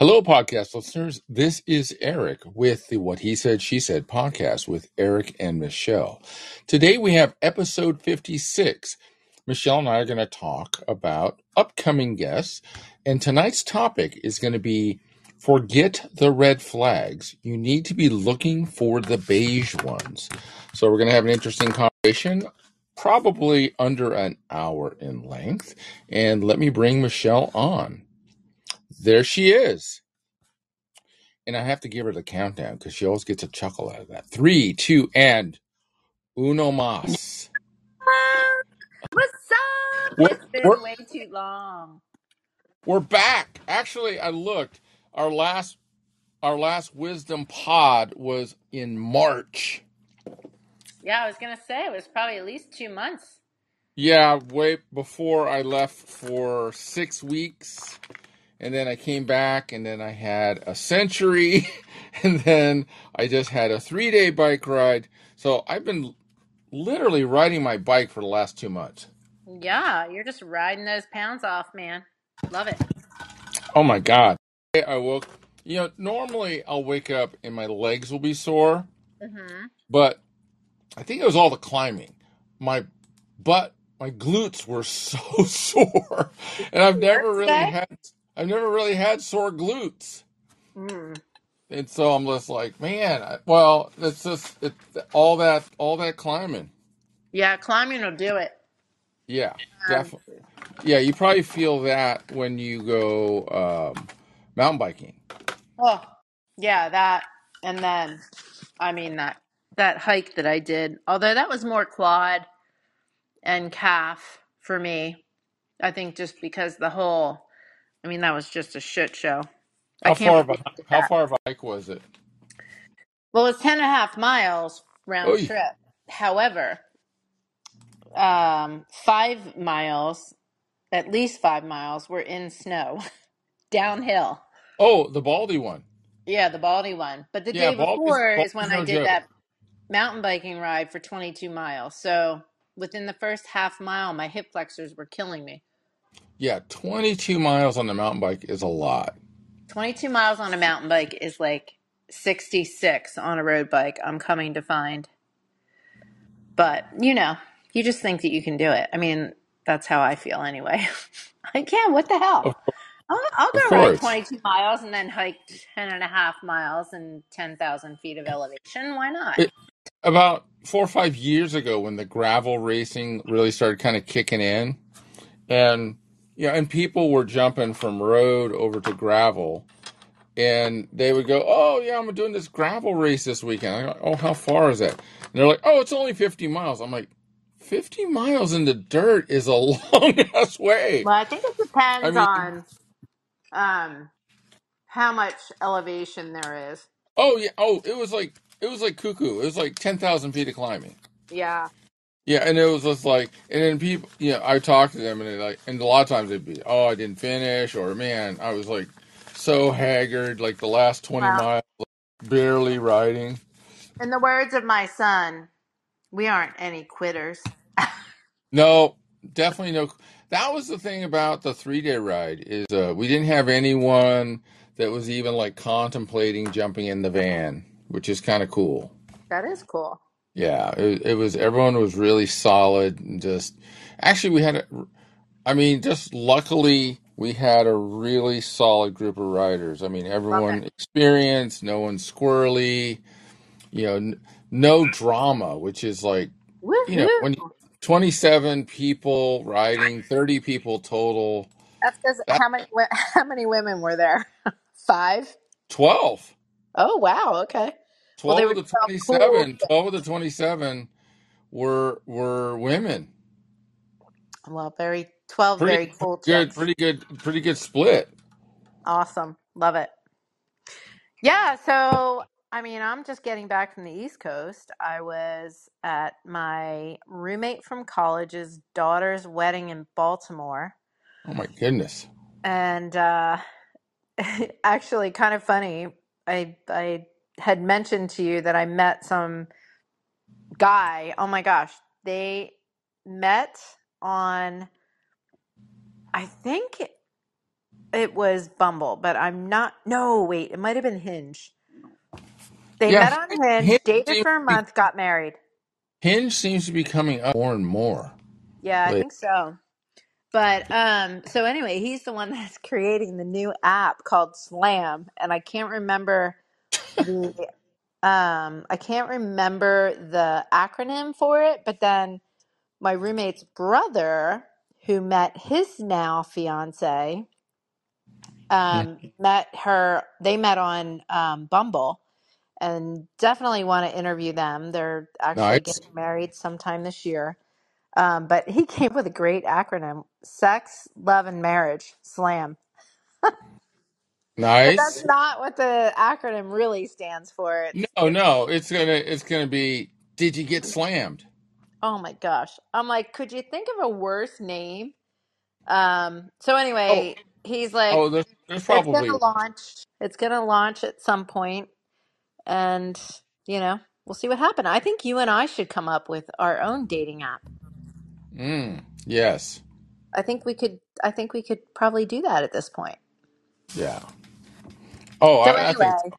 Hello, podcast listeners. This is Erik with the What He Said, She Said podcast with Erik and Michele. Today we have episode 56. Michele and I are going to talk about upcoming guests, and tonight's topic is going to be forget the red flags. You need to be looking for the beige ones. So we're going to have an interesting conversation, probably under an hour in length. And let me bring Michele on. There she is. And I have to give her the countdown because she always gets a chuckle out of that. Three, two, and uno mas. What's up? We're, It's we're, been way too long. we're back. Actually, I looked. Our last our last wisdom pod was in March. Yeah, I was gonna say it was probably at least two months. Yeah, way before I left for six weeks. And then I came back and then I had a century. And then I just had a three day bike ride. So I've been literally riding my bike for the last two months. Yeah, you're just riding those pounds off, man. Love it. Oh my God. I woke, you know, normally I'll wake up and my legs will be sore, hmm but I think it was all the climbing. My butt, my glutes were so sore. And I've never really had, I've never really had sore glutes. Mm. And so I'm just like, man, I, well, it's just it, all that, all that climbing. Yeah, climbing will do it. Yeah, Um, definitely. Yeah, you probably feel that when you go um, mountain biking. oh, yeah, that, and then, I mean that that hike that I did. Although that was more quad and calf for me. I think just because the whole, I mean, that was just a shit show. I How can't far of a how that. far of a hike was it? Well, it's 10 and a half miles round Oh, trip. However, um, five miles, at least five miles, were in snow downhill. oh, the Baldy one. Yeah, the Baldy one. But the Yeah, day Baldy's before is when I no did joke. that mountain biking ride for 22 miles. So within the first half mile, my hip flexors were killing me. Yeah, 22 miles on the mountain bike is a lot. 22 miles on a mountain bike is like 66 on a road bike, I'm coming to find. But, you know, you just think that you can do it. I mean, that's how I feel anyway. I can, what the hell? I'll, I'll of go ride course. 22 miles and then hike 10 and a half miles and 10,000 feet of elevation. Why not? It, about four or five years ago, when the gravel racing really started kind of kicking in, and yeah, and people were jumping from road over to gravel, and they would go, "Oh yeah, I'm doing this gravel race this weekend." I go, "Oh, how far is that?" And they're like, "Oh, it's only 50 miles." I'm like, "50 miles in the dirt is a long ass way." Well, I think it I depends mean, on um, how much elevation there is. oh yeah, oh, it was like it was like cuckoo. It was like 10,000 feet of climbing. Yeah. Yeah, and it was just like, and then people, you know, I talked to them, and they like, and a lot of times they'd be, "Oh, I didn't finish," or "Man, I was like so haggard, like the last 20 Well, miles, barely riding." in the words of my son, we aren't any quitters. No, definitely no. That was the thing about the three day ride is uh, we didn't have anyone that was even like contemplating jumping in the van, which is kind of cool. That is cool. Yeah, it, it was. Everyone was really solid and just. Actually, we had. A, I mean, just luckily we had a really solid group of riders. I mean, Love it. everyone experienced, no one squirrely. You know, n- no drama, which is like you know when Woohoo! 27 people riding 30 people total That's because that how many wo- how many women were there? Five. 12 Oh wow. Okay. Well, 12 they of were the 12 cool. 27 12 of the 27 were were women Well, very 12 pretty very cool good chicks. pretty good pretty good split Awesome. Love it. Yeah, so I mean, I'm just getting back from the East Coast. I was at my roommate from college's daughter's wedding in Baltimore. oh my goodness And uh actually kind of funny. I I had mentioned to you that I met some guy. Oh my gosh. They met on I think It was Bumble, but I'm not. No, wait, it might have been Hinge. They Yeah, met on Hinge, Hinge dated seems for a to be, month, got married. Hinge seems to be coming up more and more. Yeah, I Like, think so. But um, so anyway, he's the one that's creating the new app called Slam, and I can't remember the um, I can't remember the acronym for it. But then my roommate's brother, who met his now fiance, um, met her. They met on um, Bumble, and definitely want to interview them. They're actually nice, getting married sometime this year. Um, but he came with a great acronym: sex, love, and marriage. Slam. But that's nice. not what the acronym really stands for. It's No, no, it's gonna it's gonna be. Did you get slammed? oh my gosh. I'm like, could you think of a worse name? Um, so Oh, anyway, he's like, oh, there's there's it's probably. gonna launch. It's gonna launch at some point. point, and you know, we'll see what happens. I think you and I should come up with our own dating app. Mm, yes, I think we could. I think we could probably do that at this point. yeah. Oh, So I, I think anyway,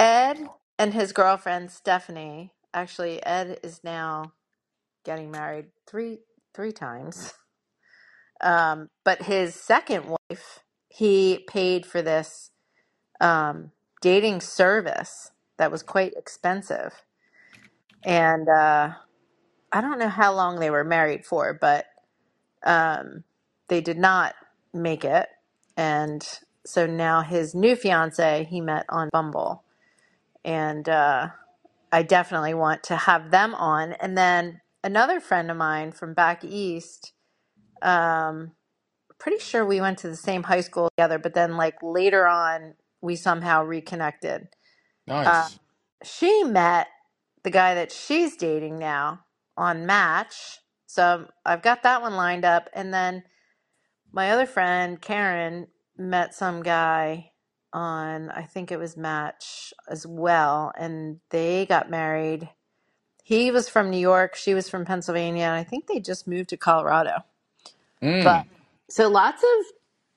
Ed and his girlfriend Stephanie. Actually, Ed is now getting married three three times. Um, but his second wife, he paid for this um, dating service that was quite expensive, and uh, I don't know how long they were married for, but um, they did not make it, and so now his new fiance he met on Bumble, and uh, I definitely want to have them on, and then another friend of mine from back east. Um, pretty sure we went to the same high school together, but then like later on, we somehow reconnected. Uh, nice. she met the guy that she's dating now on Match. So I've got that one lined up. And then my other friend, Karen, met some guy on, I think it was Match as well. And they got married. He was from New York. She was from Pennsylvania. And I think they just moved to Colorado. But Mm. so lots of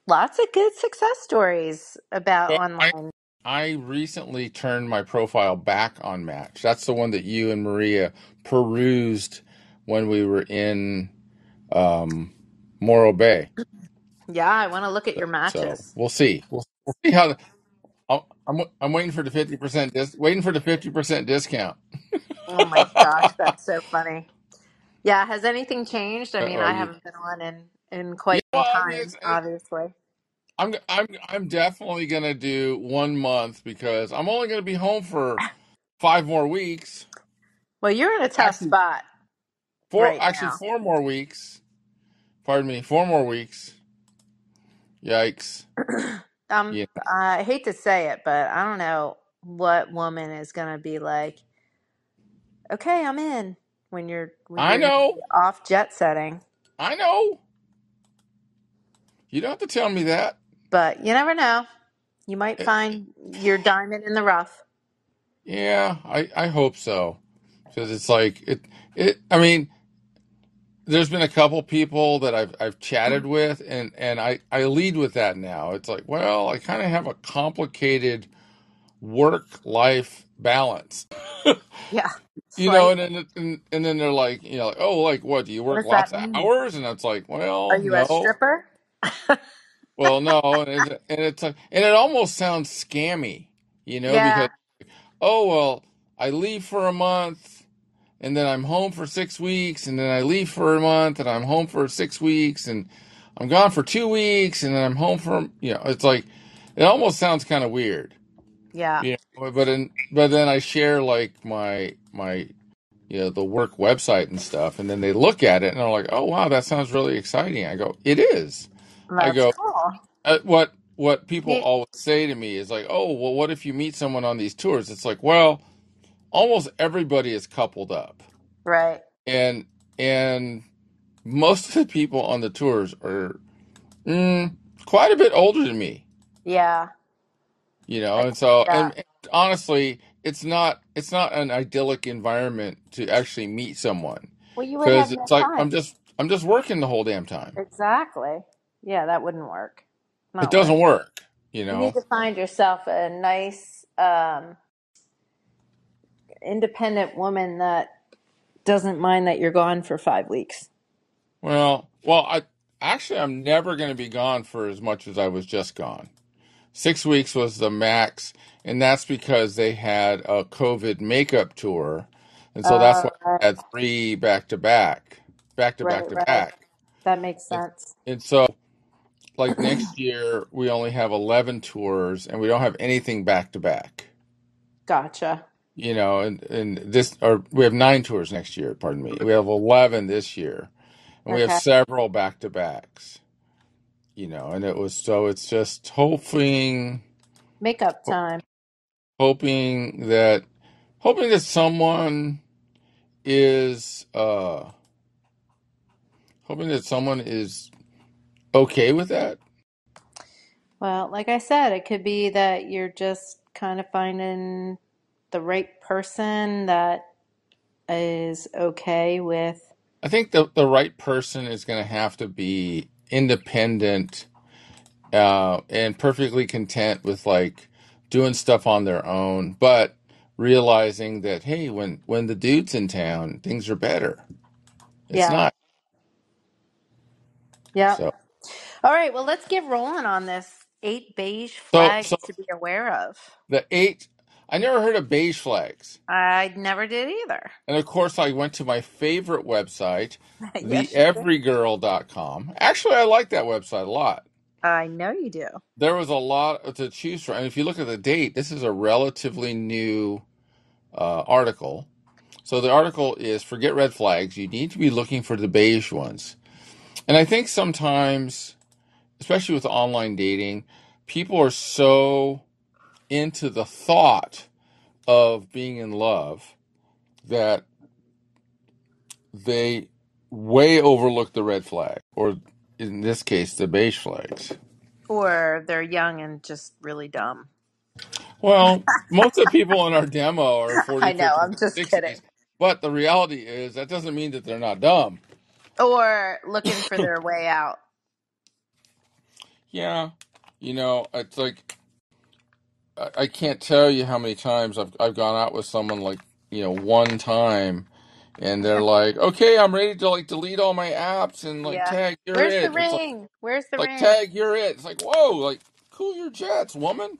lots of good success stories about Well, I online. I recently turned my profile back on Match. That's the one that you and Maria perused when we were in um, Morro Bay. Yeah, I want to look at your So matches. we'll see. We'll, we'll see how. I'm I'm I'm waiting for the fifty percent dis, waiting for the fifty percent discount. Oh my gosh, that's so funny. Yeah, has anything changed? I mean, oh, I you. haven't been on in in Yeah, quite some well, I mean, time, it's, it, obviously. I'm I'm I'm definitely gonna do one month because I'm only gonna be home for five more weeks. Well, you're in a tough Actually, spot four right actually now. four more weeks. Pardon me, four more weeks. Yikes! Um, Yeah, I hate to say it, but I don't know what woman is gonna be like, okay, I'm in when you're when I you're know, off jet setting. I know. You don't have to tell me that. But you never know. You might Eh, find your diamond in the rough. Yeah, I I hope so because it's like it it. I mean, there's been a couple people that I've I've hmm. chatted with, and and I I lead with that now. It's like, well, I kind of have a complicated work life balance, Yeah. It's you know. like, And then and, and then they're like, you know, like, oh, like what? Do you what work does lots that of mean? hours? And it's like, well Are well, you a no. stripper? Well, no, and it's, and it's like, and it almost sounds scammy, you know, because Yeah, oh well, I leave for a month, and then I'm home for six weeks, and then I leave for a month, and I'm home for six weeks, and I'm gone for two weeks, and then I'm home for you know, it's like it almost sounds kind of weird, yeah, you know, but in, but then I share like my my you know the work website and stuff, and then they look at it and they're like, oh wow, that sounds really exciting. I go, it is. I that's go. cool. Uh, what what people always say to me is like, "Oh, well, what if you meet someone on these tours?" It's like, well, almost everybody is coupled up, right. and and most of the people on the tours are mm, quite a bit older than me, Yeah, you know. And so, that. and, and honestly, it's not it's not an idyllic environment to actually meet someone Well, you because have it's like time. I'm just I'm just working the whole damn time. Exactly. Yeah, that wouldn't work. It Not doesn't work, you know. You need know. to find yourself a nice, um, independent woman that doesn't mind that you're gone for five weeks. Well, well, I actually I'm never going to be gone for as much as I was just gone. Six weeks was the max, and that's because they had a COVID makeup tour, and so that's why I had three back to back, back to back right, to right. back. That makes And, sense. and so, like next year, we only have 11 tours, and we don't have anything back to back. Gotcha. You know, and, and this, or we have nine tours next year, pardon me. We have 11 this year, and we have Okay. several back to backs, you know, and it was so it's just hoping, Makeup time. hoping that, hoping that someone is, uh, hoping that someone is okay with that. Well, like I said, it could be that you're just kind of finding the right person that is okay with. I think the, the right person is going to have to be independent uh, and perfectly content with like doing stuff on their own, but realizing that hey, when when the dude's in town, things are better. It's Yeah. not Yeah. so All right. Well, let's get rolling on this eight beige so flags so to be aware of. the eight. I never heard of beige flags, I never did either. and of course, I went to my favorite website, yes, theeverygirl.com. Actually, I like that website a lot. I know you do. There was a lot to choose from, and if you look at the date, this is a relatively new uh, article. So the article is forget red flags. You need to be looking for the beige ones. And I think sometimes, especially with online dating, people are so into the thought of being in love that they way overlook the red flag, or in this case, the beige flags. Or they're young and just really dumb. Well, most of the people in our demo are 40, I 40s, know. 50s, I'm just 60s. kidding. But the reality is that doesn't mean that they're not dumb. Or looking for their way out. Yeah. You know, it's like I I can't tell you how many times I've I've gone out with someone like, you know, one time and they're like, "Okay, I'm ready to like delete all my apps and like Yeah. tag you're Where's the it." It's like ring? Where's the ring? like ring? tag you're it. It's like, "Whoa, like cool your jets, woman."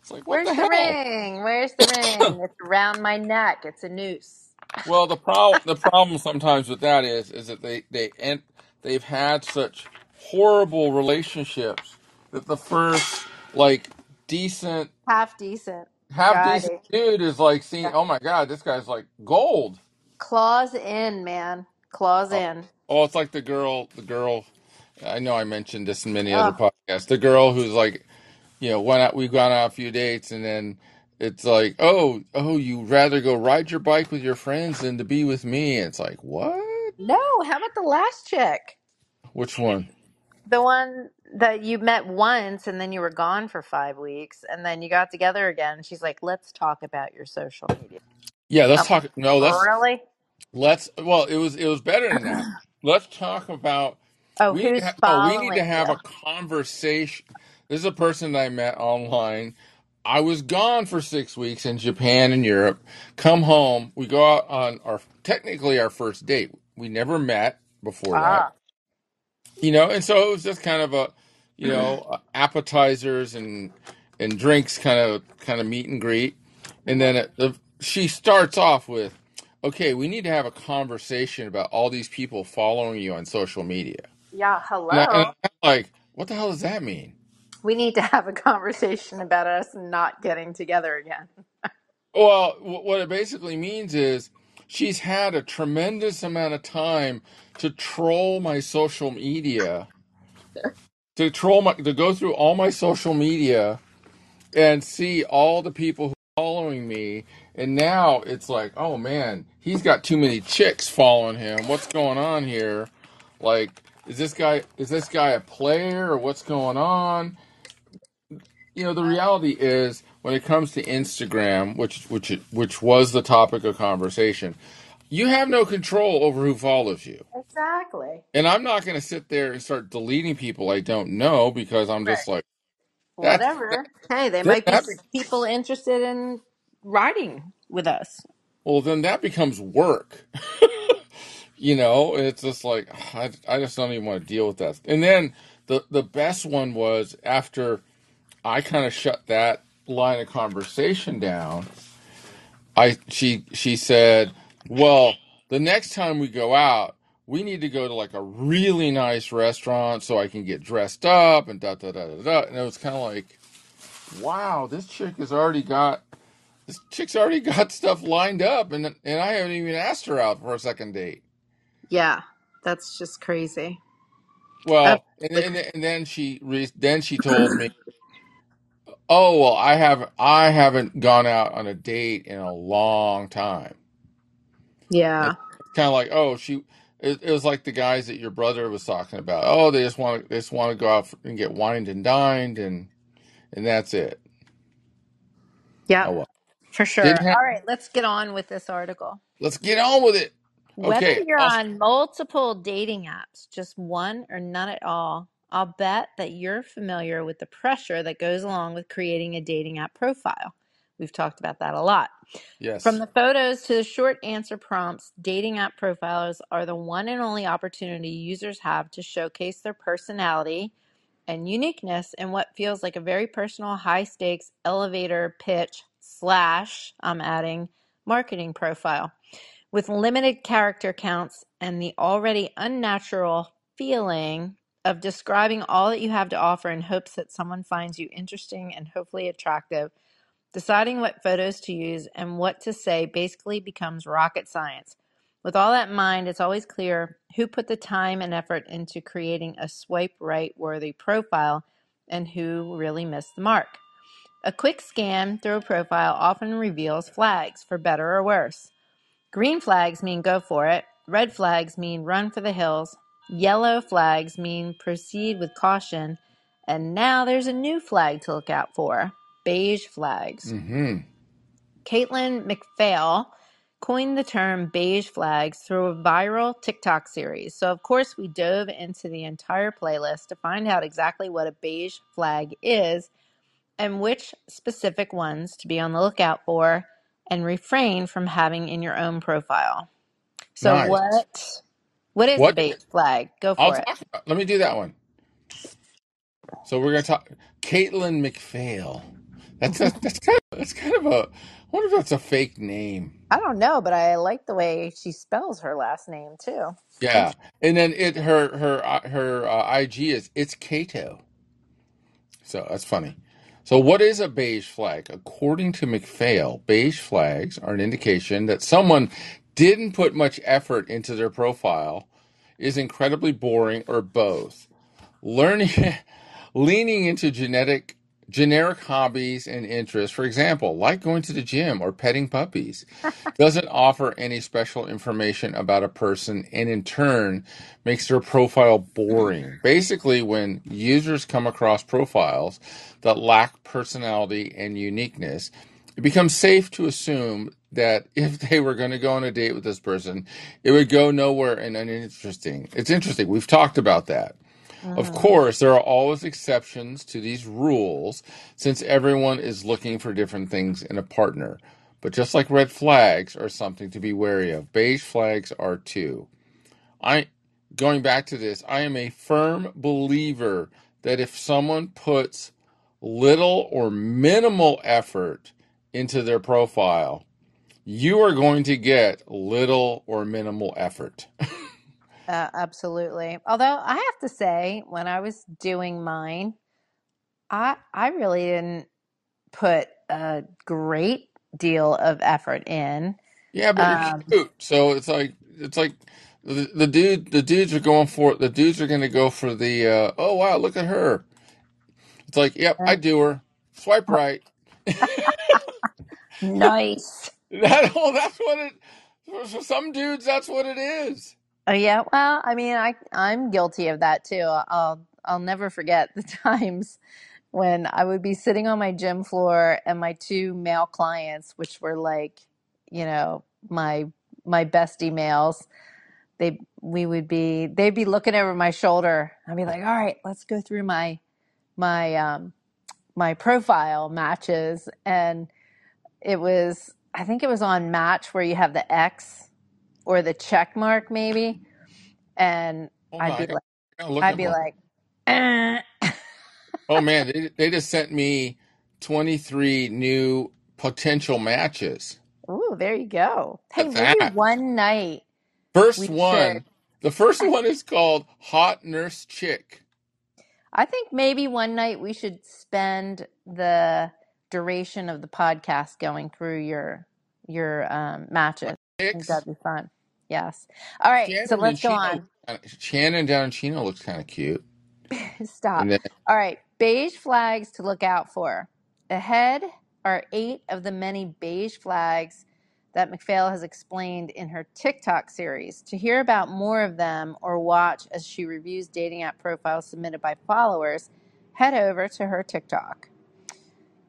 It's like, "What Where's the the hell?" ring? Where's the ring? It's around my neck. It's a noose. Well, the problem the problem sometimes with that is is that they they and they've had such horrible relationships that the first like decent Half decent half decent dude is like seeing. "Oh my god, this guy's like gold." Claws in, man. Claws Oh, in. oh, it's like the girl, the girl. I know I mentioned this in many other Oh, podcasts. The girl who's like, you know, went out, we've gone out a few dates, and then it's like, oh, oh, you'd rather go ride your bike with your friends than to be with me. It's like, what? no. How about the last chick? Which one? The one that you met once and then you were gone for five weeks and then you got together again. She's like, let's talk about your social media. Yeah, let's I'm like, talk. No, let's really? let's. Well, it was it was better than that. Let's talk about. Oh, We need to who's have no. We need to following you? have a conversation. This is a person that I met online. I was gone for six weeks in Japan and Europe. Come home. We go out on our technically our first date. We never met before that, Ah. You know. And so it was just kind of a, you know, appetizers and and drinks, kind of kind of meet and greet. And then it, the, she starts off with, "Okay, we need to have a conversation about all these people following you on social media." Yeah, And, I, and hello. I'm like, "What the hell does that mean?" We need to have a conversation about us not getting together again. Well, wh- what it basically means is she's had a tremendous amount of time to troll my social media, to troll my, to go through all my social media and see all the people who are following me. And now it's like, oh man, he's got too many chicks following him. What's going on here? Like, is this guy is this guy a player or what's going on? You know, the reality is when it comes to Instagram, which which which was the topic of conversation, you have no control over who follows you. Exactly. And I'm not going to sit there and start deleting people I don't know because I'm Right. just like that. that Whatever. Hey, they then might be that be- people interested in riding with us. well, then that becomes work. you know, it's just like I, I just don't even want to deal with that. And then the the best one was after I kind of shut that line of conversation down. I she she said, "Well, the next time we go out, we need to go to like a really nice restaurant so I can get dressed up and da da da da da." And it was kind of like, "Wow, this chick has already got this chick's already got stuff lined up, and and I haven't even asked her out for a second date." Yeah, that's just crazy. Well, and Absolutely and, and then she re, then she told me, "Oh well, I have I haven't gone out on a date in a long time." Yeah. It's kind of like, oh, she. It, it was like the guys that your brother was talking about. Oh, they just want to they just want to go out and get wined and dined, and and that's it. yeah Oh well, for sure. have. All right, let's get on with this article. Let's get on with it. Whether Okay, you're I'll, on multiple dating apps, just one or none at all, I'll bet that you're familiar with the pressure that goes along with creating a dating app profile. We've talked about that a lot. Yes. From the photos to the short answer prompts, dating app profiles are the one and only opportunity users have to showcase their personality and uniqueness in what feels like a very personal, high stakes elevator pitch slash, I'm adding, marketing profile. With limited character counts and the already unnatural feeling of describing all that you have to offer in hopes that someone finds you interesting and hopefully attractive, deciding what photos to use and what to say basically becomes rocket science. With all that in mind, it's always clear who put the time and effort into creating a swipe right worthy profile and who really missed the mark. A quick scan through a profile often reveals flags, for better or worse. Green flags mean go for it. Red flags mean run for the hills. Yellow flags mean proceed with caution. And now there's a new flag to look out for beige flags. Mm-hmm. Caitlin McPhail coined the term beige flags through a viral TikTok series. So, of course, we dove into the entire playlist to find out exactly what a beige flag is and which specific ones to be on the lookout for and refrain from having in your own profile. So Nice. what what is a What? beige flag? Go I'll for it. talk about. Let me do that one. So we're gonna talk. Caitlin McPhail. That's a, that's kind of that's kind of a. I wonder if that's a fake name. I don't know, but I like the way she spells her last name too. Yeah, and then it her her uh, her uh, IG is it's Kato. So that's funny. So, what is a beige flag? According to McPhail, beige flags are an indication that someone didn't put much effort into their profile, is incredibly boring, or both. Learning, leaning into genetic generic hobbies and interests, for example, like going to the gym or petting puppies, doesn't offer any special information about a person and in turn makes their profile boring. Basically, when users come across profiles that lack personality and uniqueness, it becomes safe to assume that if they were going to go on a date with this person, it would go nowhere and uninteresting. It's interesting. We've talked about that. Of Mhm. course, there are always exceptions to these rules since everyone is looking for different things in a partner. But just like red flags are something to be wary of, beige flags are too. I going back to this, I am a firm believer that if someone puts little or minimal effort into their profile, you are going to get little or minimal effort. Uh, absolutely. Although I have to say, when I was doing mine, I I really didn't put a great deal of effort in. Yeah, but you're Um, cute. So it's like it's like the, the dude the dudes are going for the dudes are going to go for the uh, oh wow look at her. It's like yep I do her. Swipe right. nice. That oh that's what it for, for some dudes that's what it is. Oh yeah. Well, I mean, I I'm guilty of that too. I'll I'll never forget the times when I would be sitting on my gym floor and my two male clients, which were like, you know, my my bestie males, they we would be they'd be looking over my shoulder. I'd be like, all right, let's go through my my um my profile matches and it was I think it was on match where you have the X or the check mark maybe and on, I'd be like I gotta look I'd be like eh. Oh man, they they just sent me 23 new potential matches. Ooh, there you go. Hey, maybe that. one night First we should one, the first one is called Hot Nurse Chick. I think maybe one night we should spend the duration of the podcast going through your your um, matches. I think that'd be fun. Yes. All right, so Shannon and let's go Chino. on. Shannon down in Chino looks kind of cute. Stop. And then, All right, beige flags to look out for. Ahead are eight of the many beige flags that McPhail has explained in her TikTok series. To hear about more of them or watch as she reviews dating app profiles submitted by followers, head over to her TikTok.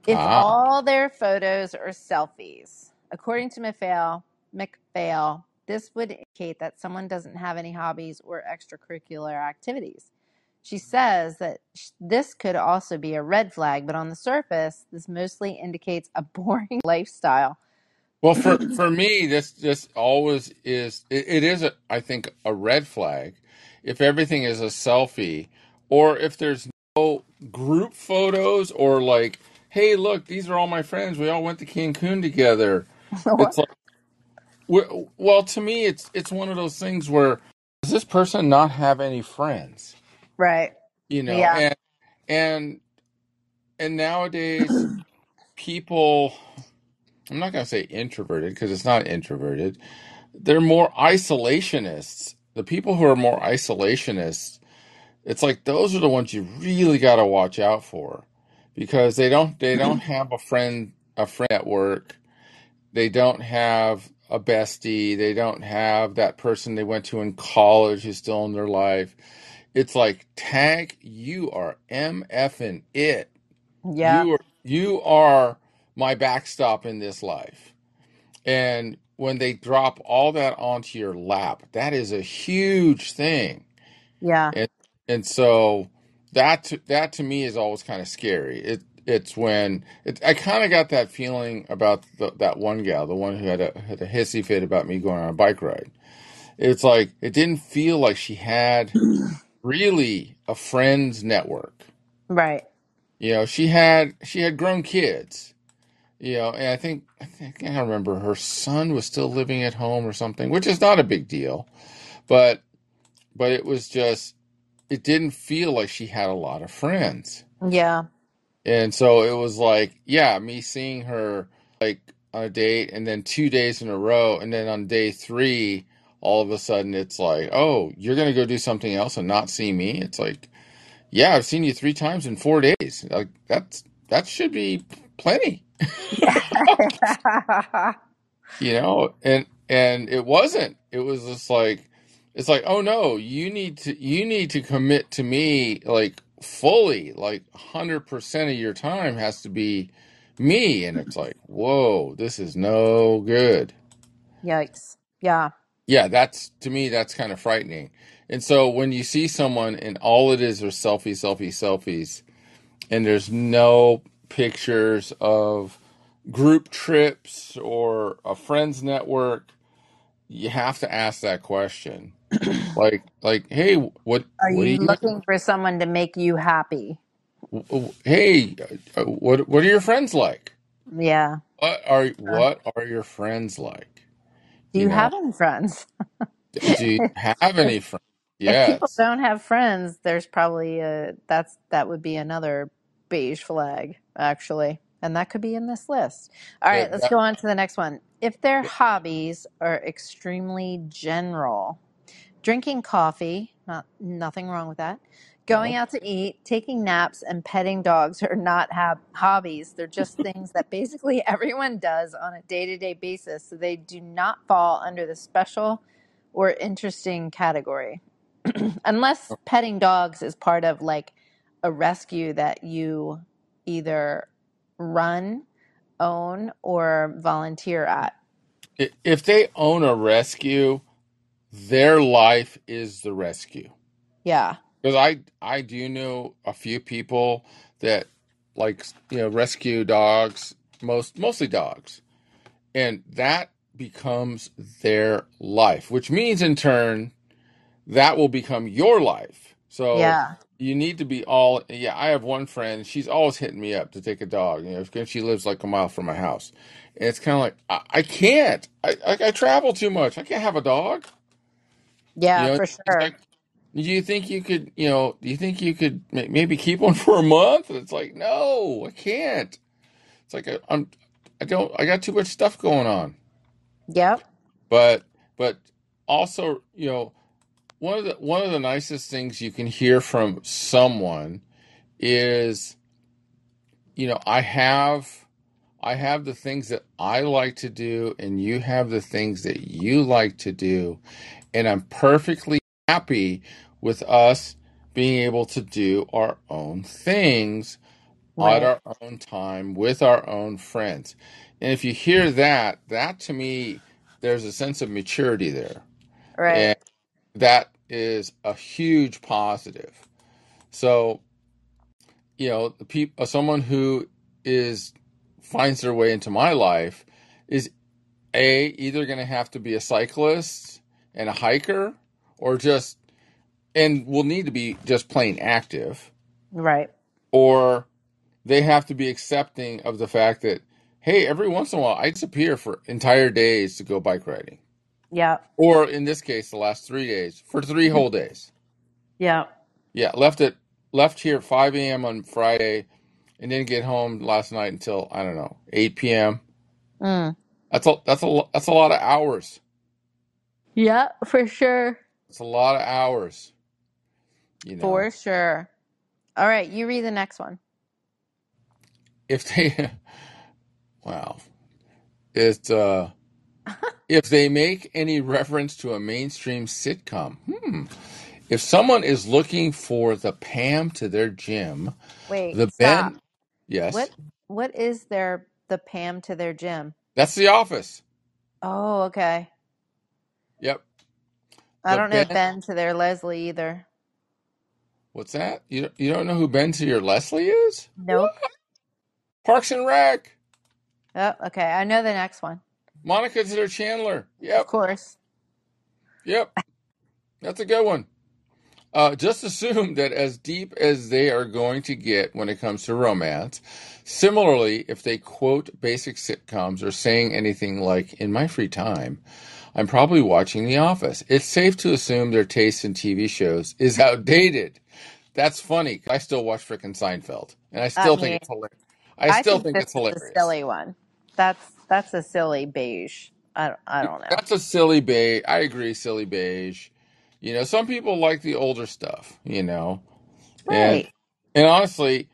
If ah, all their photos are selfies, according to McPhail, McPhail, this would indicate that someone doesn't have any hobbies or extracurricular activities. She says that sh- this could also be a red flag, but on the surface, this mostly indicates a boring lifestyle. well, for for me, this this always is. It, it is a, I think, a red flag if everything is a selfie, or if there's no group photos, or like, hey, look, these are all my friends. We all went to Cancun together. It's like, we- well, to me, it's it's one of those things where does this person not have any friends? right. You know, Yeah. and and and nowadays people i'm not going to say introverted because it's not introverted they're more isolationists the people who are more isolationists it's like those are the ones you really got to watch out for because they don't they don't have a friend a friend at work. They don't have a bestie. They don't have that person they went to in college who's still in their life. It's like tag you are mfing it. Yeah. you are you are my backstop in this life. And when they drop all that onto your lap that is a huge thing. Yeah. and and so that to, that to me is always kind of scary it it's when it, I kind of got that feeling about the, that one gal, the one who had a had a hissy fit about me going on a bike ride. It's like it didn't feel like she had really a friends network. Right. You know, she had she had grown kids. You know, and I think I think I remember her son was still living at home or something, which is not a big deal. But but it was just it didn't feel like she had a lot of friends. Yeah. And so it was like, yeah, me seeing her like on a date and then two days in a row and then on day 3 all of a sudden it's like, "Oh, you're going to go do something else and not see me?" It's like, "Yeah, I've seen you 3 times in 4 days." Like that's that should be plenty. you know and and it wasn't it was just like it's like oh no you need to you need to commit to me like fully like 100% of your time has to be me and it's like whoa this is no good Yikes. Yeah. yeah that's to me that's kind of frightening and so when you see someone and all it is are selfie selfie selfies and there's no pictures of group trips or a friends network you have to ask that question like like hey what Are what are you you looking for someone to make you happy? hey uh, what what are your friends like Yeah. what are Uh, what are your friends like do you you know have any friends? do you have any friends if people yes don't have friends, there's probably a that's that would be another beige flag actually, and that could be in this list. All right, let's that- go on to the next one. If their hobbies are extremely general, drinking coffee, not nothing wrong with that. Going no. out to eat, taking naps, and petting dogs are not have hobbies. They're just things that basically everyone does on a day to day basis. So they do not fall under the special or interesting category. Unless oh. petting dogs is part of like a rescue that you either run, own, or volunteer at. I- if they own a rescue their life is the rescue. Yeah. Because I I do know a few people that like you know rescue dogs, most mostly dogs, and that becomes their life, which means in turn that will become your life. So Yeah. you need to be all yeah. I have one friend; she's always hitting me up to take a dog. You know, because she lives like a mile from my house, and it's kind of like I, I can't. I, I I travel too much. I can't have a dog. You Yeah, know, for it's sure. like do you think you could, you know, do you think you could ma- maybe keep one for a month? And it's like, no, I can't. It's like I, I'm, I don't, I got too much stuff going on. Yep. But, but also, you know, one of the one of the nicest things you can hear from someone is, you know, I have, I have the things that I like to do, and you have the things that you like to do, and I'm perfectly happy with us being able to do our own things at Right. our own time with our own friends. And if you hear that, that to me, there's a sense of maturity there. Right. And that is a huge positive. So, you know, the people, uh, someone who is finds their way into my life is a either going to have to be a cyclist and a hiker or just and will need to be just plain active Right. or they have to be accepting of the fact that hey every once in a while i disappear for entire days to go bike riding Yeah. or in this case the last three days for three whole days Yeah. yeah left at left here at 5 a.m on friday and didn't get home last night until i don't know 8 p.m Mm. that's a that's a that's a lot of hours Yeah, for sure. it's a lot of hours you know For sure. All right, you read the next one. if they wow it's uh if they make any reference to a mainstream sitcom hmm if someone is looking for the pam to their Jim, Wait, the stop. ben yes What what is their the Pam to their Jim? that's the office Oh, okay. Yep I don't know ben to their Leslie either. what's that you don't, you don't know who ben to your leslie is Nope. parks and rec Oh, okay. I know the next one. monica to their chandler Yep. Of yep course. yep that's a good one Uh, just assume that as deep as they are going to get when it comes to romance, similarly, if they quote basic sitcoms or saying anything like, in my free time, I'm probably watching The Office, it's safe to assume their taste in TV shows is outdated. That's funny. I still watch frickin' Seinfeld, and I I still think mean, it's hilarious. I I still think think this it's is a hilarious. silly one. That's that's a silly beige. I don't, I don't know. That's a silly beige. I agree, silly beige. You know, some people like the older stuff, you know, and Right. and honestly,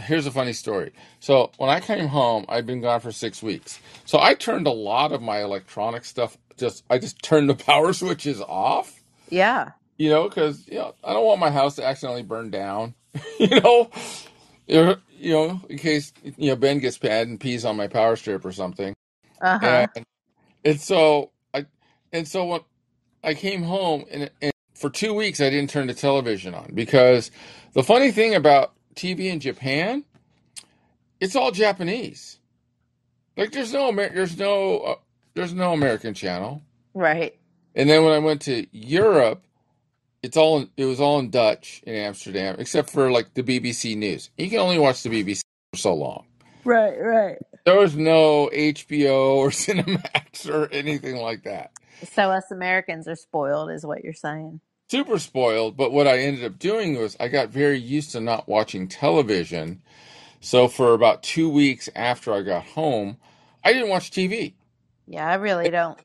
here's a funny story. So when I came home, I'd been gone for six weeks. So I turned a lot of my electronic stuff. Just I just turned the power switches off. Yeah. You know, because you know I don't want my house to accidentally burn down. you know, you you know, in case you know Ben gets mad and pees on my power strip or something. Uh huh. And and so I and so when I came home and, and for two weeks I didn't turn the television on because the funny thing about TV in Japan it's all Japanese. Like there's no Amer- there's no uh, there's no American channel. Right. And then when I went to Europe, it's all in, it was all in Dutch in Amsterdam, except for like the BBC News. You can only watch the BBC for so long. Right. Right. There was no HBO or Cinemax or anything like that. So us Americans are spoiled, is what you're saying. Super spoiled, but what I ended up doing was I got very used to not watching television. So for about two weeks after I got home, I didn't watch TV. Yeah, I really don't.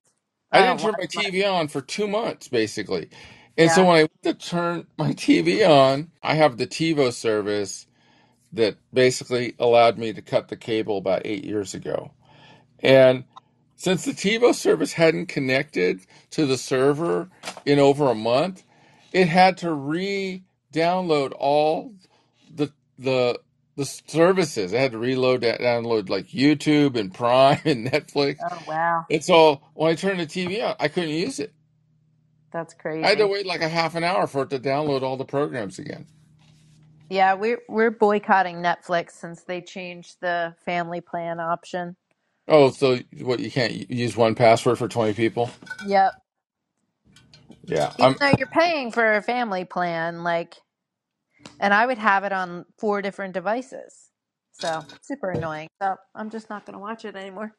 I I didn't don't turn watch my much. TV on for two months, basically. And so Yeah. when I went to turn my TV on, I have the TiVo service that basically allowed me to cut the cable about eight years ago. And since the TiVo service hadn't connected to the server in over a month, it had to re-download all the the the services. It had to reload that download like YouTube and Prime and Netflix. Oh wow. And so when I turned the TV on, I couldn't use it. That's crazy. I had to crazy. wait like a half an hour for it to download all the programs again. Yeah, we're we're boycotting Netflix since they changed the family plan option. Oh, so what? You can't use one password for twenty people? Yep. Yeah, Even I'm. though you're paying for a family plan, like, and I would have it on four different devices. So super annoying. So I'm just not going to watch it anymore.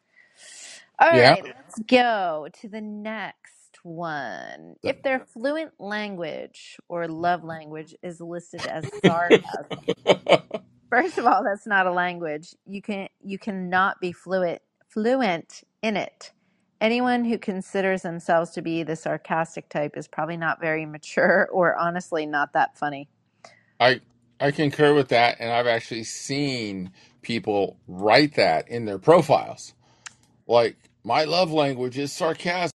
All Yeah. right, let's go to the next one. If their fluent language or love language is listed as sarcasm, first of all, that's not a language. You can you cannot be fluent fluent in it. Anyone who considers themselves to be the sarcastic type is probably not very mature or honestly not that funny. I I concur with that, and I've actually seen people write that in their profiles. Like my love language is sarcasm.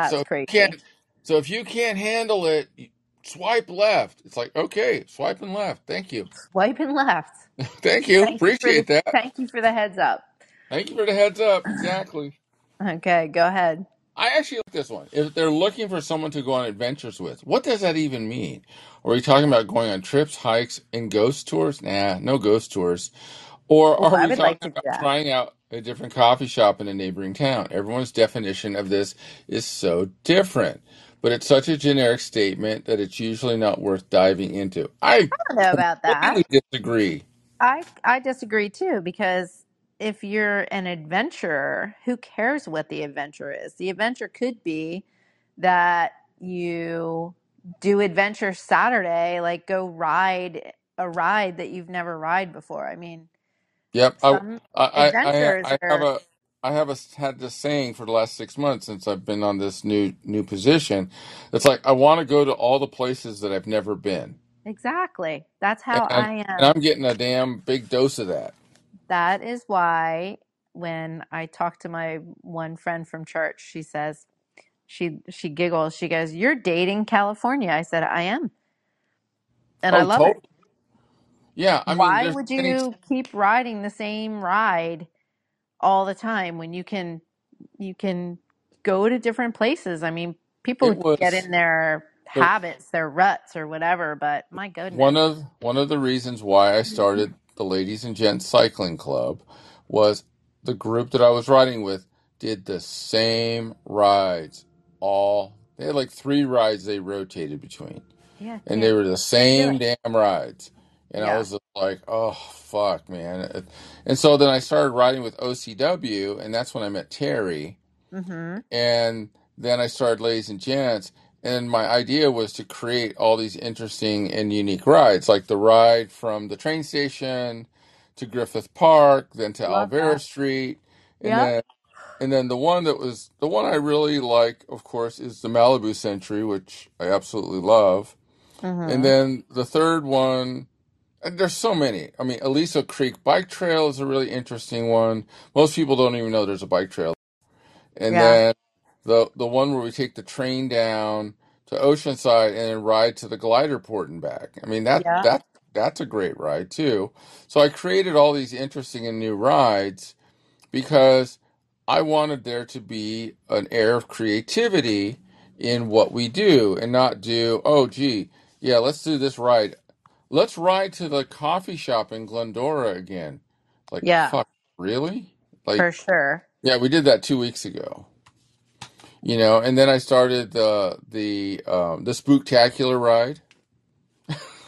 So That's if you crazy. can't. So if you can't handle it, swipe left. It's like okay, swiping left. Thank you, Swipe and left. thank you, Thank you for the appreciate that. thank you for the heads up. Thank you for the heads up. Exactly. Okay, go ahead. I actually like this one. If they're looking for someone to go on adventures with, what does that even mean? Are we talking about going on trips, hikes, and ghost tours? Nah, no ghost tours. Or are I we would like talking to do about that. trying out a different coffee shop in a neighboring town? Everyone's definition of this is so different, but it's such a generic statement that it's usually not worth diving into. I I don't know about that. completely disagree. I I disagree too because if you're an adventurer, who cares what the adventure is? The adventure could be that you do adventure Saturday, like go ride a ride that you've never ride before. I mean, Yep, I, some I, I, adventures I have are a, I have a, had this saying for the last six months since I've been on this new new position. It's like I want to go to all the places that I've never been, exactly. That's how and I and am. I'm getting a damn big dose of that. That is why when I talk to my one friend from church, she says, she she giggles. She goes, "You're dating California." I said, "I am." And I Oh, love it. totally. Yeah, I mean, Why there's would many. you keep riding the same ride all the time when you can you can go to different places? I mean, It people get was in their the habits, their ruts or whatever, but my goodness. one of one of the reasons why I mm-hmm. started the Ladies and Gents Cycling Club was the group that I was riding with did the same rides all. They had like three rides they rotated between. Yeah, and they were the same damn rides. And I was like, oh, fuck, man. And so then I started riding with OCW, and that's when I met Terry. Mhm. And then I started Ladies and Gents. And my idea was to create all these interesting and unique rides, like the ride from the train station to Griffith Park, then to Love Olvera that. Street, and Yep. then and then the one that was the one I really like, of course, is the Malibu Century, which I absolutely love. And Mhm. then the third one, and there's so many. I mean, Aliso Creek Bike Trail is a really interesting one. Most people don't even know there's a bike trail. And Yeah. then the the one where we take the train down to Oceanside and then ride to the glider port and back. I mean that Yeah. that that's a great ride too. So I created all these interesting and new rides because I wanted there to be an air of creativity in what we do and not do, oh, gee, yeah, let's do this ride. Let's ride to the coffee shop in Glendora again. Like, Yeah, fuck, really? Like, for sure. yeah, we did that two weeks ago, you know, and then I started the, the, um, the spooktacular ride,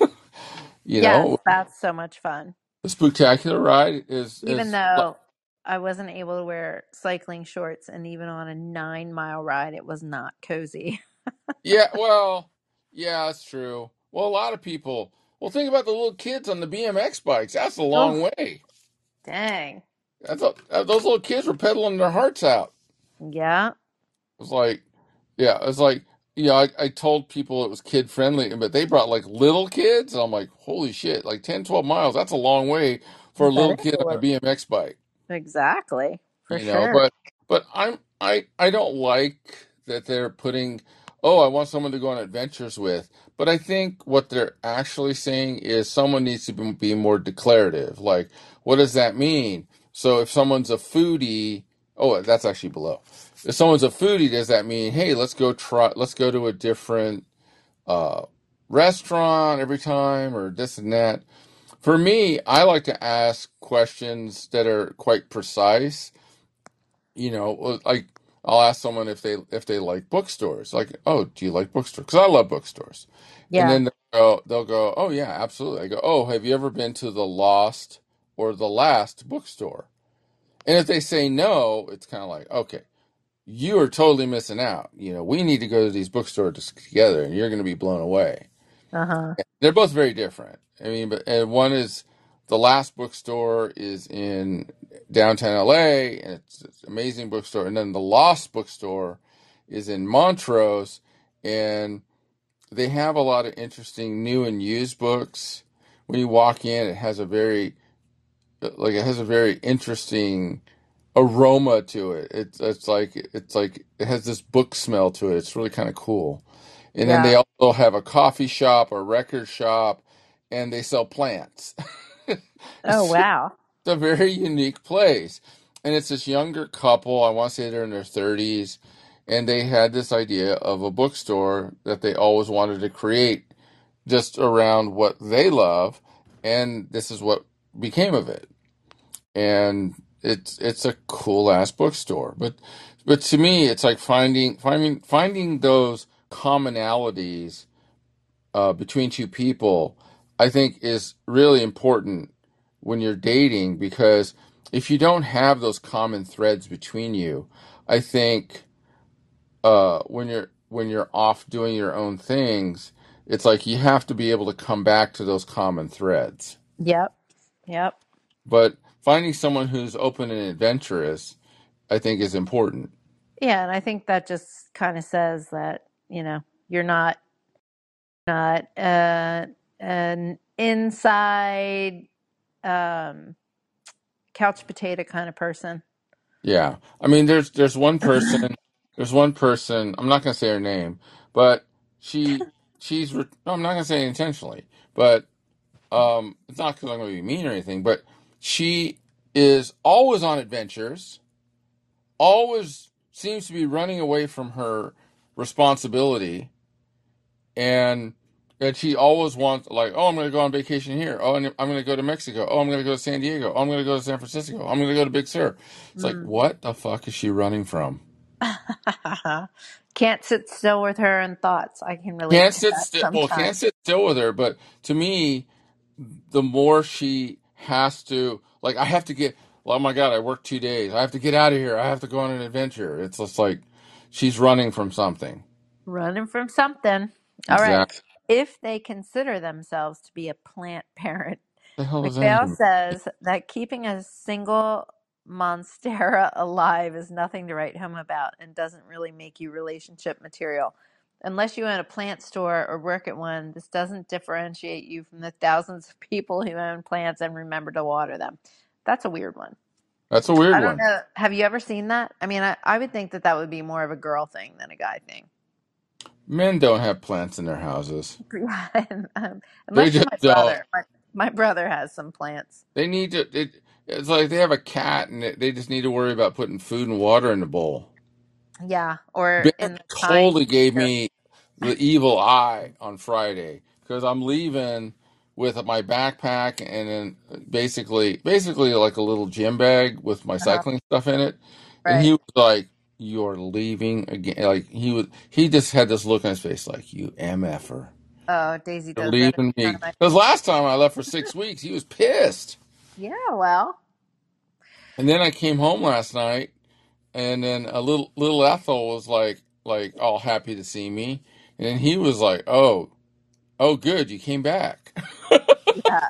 you Yes, know, that's so much fun. the spooktacular ride is, Even is though I wasn't able to wear cycling shorts, and even on a nine mile ride, it was not cozy. Yeah, well, yeah, that's true. Well, a lot of people. Well, think about the little kids on the BMX bikes. That's a long Oh, way. dang. That's a, uh, those little kids were pedaling their hearts out. Yeah, was like, yeah, it was like, you know, I, I told people it was kid friendly, but they brought like little kids. And I'm like, holy shit, like 10, 12 miles. That's a long way for a little is kid a on a little. BMX bike. Exactly, for you know sure. but but i'm i i don't like that they're putting oh i want someone to go on adventures with but i think what they're actually saying is someone needs to be, be more declarative like what does that mean so if someone's a foodie Oh, that's actually below. If someone's a foodie, does that mean, hey, let's go try, let's go to a different uh, restaurant every time, or this and that? For me, I like to ask questions that are quite precise. You know, like I'll ask someone if they if they like bookstores. Like, oh, do you like bookstores? Because I love bookstores. And Yeah. then they'll go, they'll go, oh yeah, absolutely. I go, oh, have you ever been to the Lost or the Last bookstore? And if they say no, it's kind of like, okay, you are totally missing out. You know, we need to go to these bookstores together, and you're going to be blown away. Uh huh. They're both very different. I mean, but and one is the last bookstore is in downtown LA, and it's, it's an amazing bookstore. And then the Lost bookstore is in Montrose, and they have a lot of interesting new and used books. When you walk in, it has a very like it has a very interesting aroma to it. It's it's like it's like it has this book smell to it. It's really kind of cool. And then Yeah. they also have a coffee shop, a record shop, and they sell plants. Oh It's wow. a very unique place. And it's this younger couple, I want to say they're in their 30s, and they had this idea of a bookstore that they always wanted to create just around what they love, and this is what became of it and it's it's a cool ass bookstore. But but to me, it's like finding finding finding those commonalities uh, between two people. I think is really important when you're dating because if you don't have those common threads between you, I think uh, when you're when you're off doing your own things, it's like you have to be able to come back to those common threads. Yep. Yep. But finding someone who's open and adventurous, I think, is important. Yeah, and I think that just kind of says that, you know, you're not not uh, an inside um, couch potato kind of person. Yeah, I mean, there's there's one person, there's one person. I'm not gonna say her name, but she she's. re- No, I'm not gonna say it intentionally, but um, it's not because I'm gonna be mean or anything. But she is always on adventures, always seems to be running away from her responsibility and and she always wants like, oh, I'm going to go on vacation here. Oh, and I'm going to go to Mexico. Oh, I'm going to go to San Diego. Oh, I'm going to go to San Francisco. I'm going to go to Big Sur. It's like, Mm. what the fuck is she running from? Can't sit still with her and thoughts. I can relate Can't sit still. Well, can't sit still with her. But to me, the more she has to, like, I have to get. Oh my god, I worked two days. I have to get out of here. I have to go on an adventure. It's just like she's running from something. Running from something. All right. Exactly. If they consider themselves to be a plant parent, The hell does that McPhail even? says that keeping a single monstera alive is nothing to write home about and doesn't really make you relationship material. Unless you own a plant store or work at one, this doesn't differentiate you from the thousands of people who own plants and remember to water them. That's a weird one. That's a weird I don't one. know. Have you ever seen that? I mean, I, I would think that that would be more of a girl thing than a guy thing. Men don't have plants in their houses. Um, They unless you're just my don't. brother. My, my brother has some plants. They need to. It, it's like they have a cat, and they they just need to worry about putting food and water in the bowl. Yeah, or in the totally gave me the evil eye on Friday because I'm leaving with my backpack and then basically, basically like a little gym bag with my Uh-huh. cycling stuff in it, and Right. he was like, "You're leaving again." Like he was, he just had this look on his face, like you mf'er, Oh, Daisy you're does that leaving every me. time I. Because last time I left for six weeks, he was pissed. Yeah, well, And then I came home last night and then a little little Ethel was like like all happy to see me, and then he was like, "Oh, oh, good, you came back." yeah,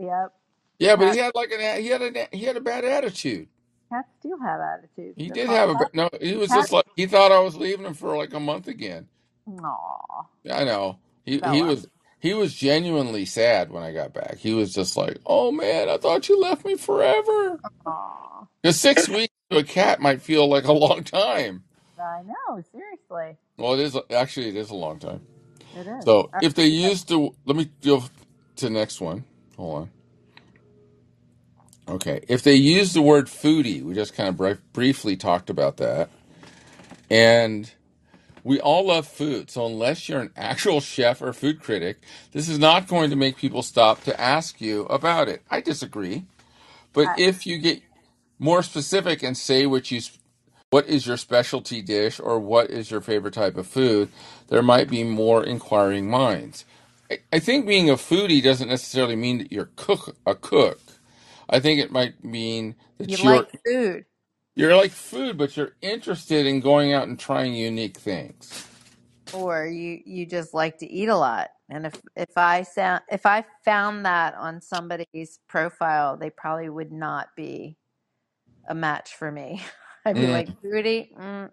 yep. yeah, but he Cats, had like an he had a he had a bad attitude. cats do have attitudes. He They're did called have a ba- cat, no. He was just cats. like he thought I was leaving him for like a month again. Aw, Yeah, I know. He he Bella. was he was genuinely sad when I got back. He was just like, "Oh man, I thought you left me forever." Aw, Because six weeks to a cat might feel like a long time. I know. Seriously, Well, it is actually it is a long time. it is. So if they used to, let me go to the next one. Hold on. Okay. If they use the word foodie, we just kind of bri- briefly talked about that. And we all love food. So unless you're an actual chef or food critic, this is not going to make people stop to ask you about it. I disagree. But if you get more specific and say what you what is your specialty dish or what is your favorite type of food, there might be more inquiring minds. I, I think being a foodie doesn't necessarily mean that you're cook a cook. I think it might mean You that you're like food, you're like food, but you're interested in going out and trying unique things. or you you just like to eat a lot. And if if I sound if I found that on somebody's profile, they probably would not be a match for me. I'd be like, Mm. Rudy, mm,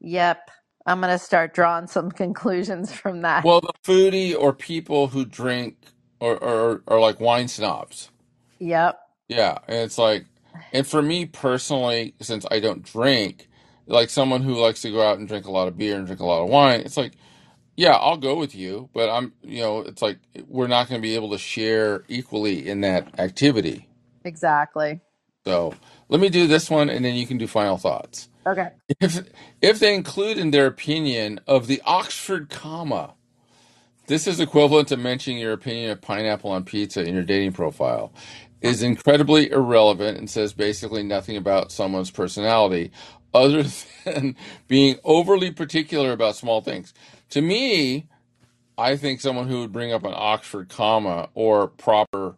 yep. I'm gonna start drawing some conclusions from that. Well, the foodie or people who drink or, or are like wine snobs. Yep, Yeah, and it's like, and for me personally, since I don't drink, like someone who likes to go out and drink a lot of beer and drink a lot of wine, it's like, yeah, I'll go with you, but I'm, you know, it's like we're not going to be able to share equally in that activity. exactly. So let me do this one, and then you can do final thoughts. Okay. If if they include in their opinion of the Oxford comma, this is equivalent to mentioning your opinion of pineapple on pizza in your dating profile. Is incredibly irrelevant and says basically nothing about someone's personality other than being overly particular about small things. To me, I think someone who would bring up an Oxford comma or proper,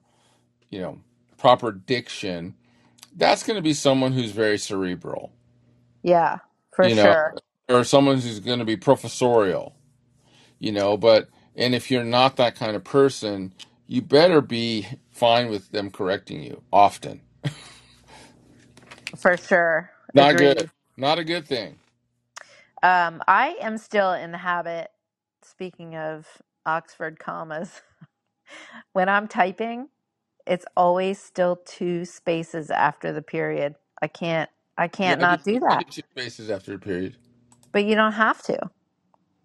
you know, proper diction, that's going to be someone who's very cerebral, Yeah, for you know, sure. or someone who's going to be professorial you know but and if you're not that kind of person you better be fine with them correcting you often For sure. not good Agreed. not a good thing Um, I am still in the habit, speaking of Oxford commas, when I'm typing, it's always still two spaces after the period. I can't I yeah can't i do not do i that. two spaces after a period But you don't have to.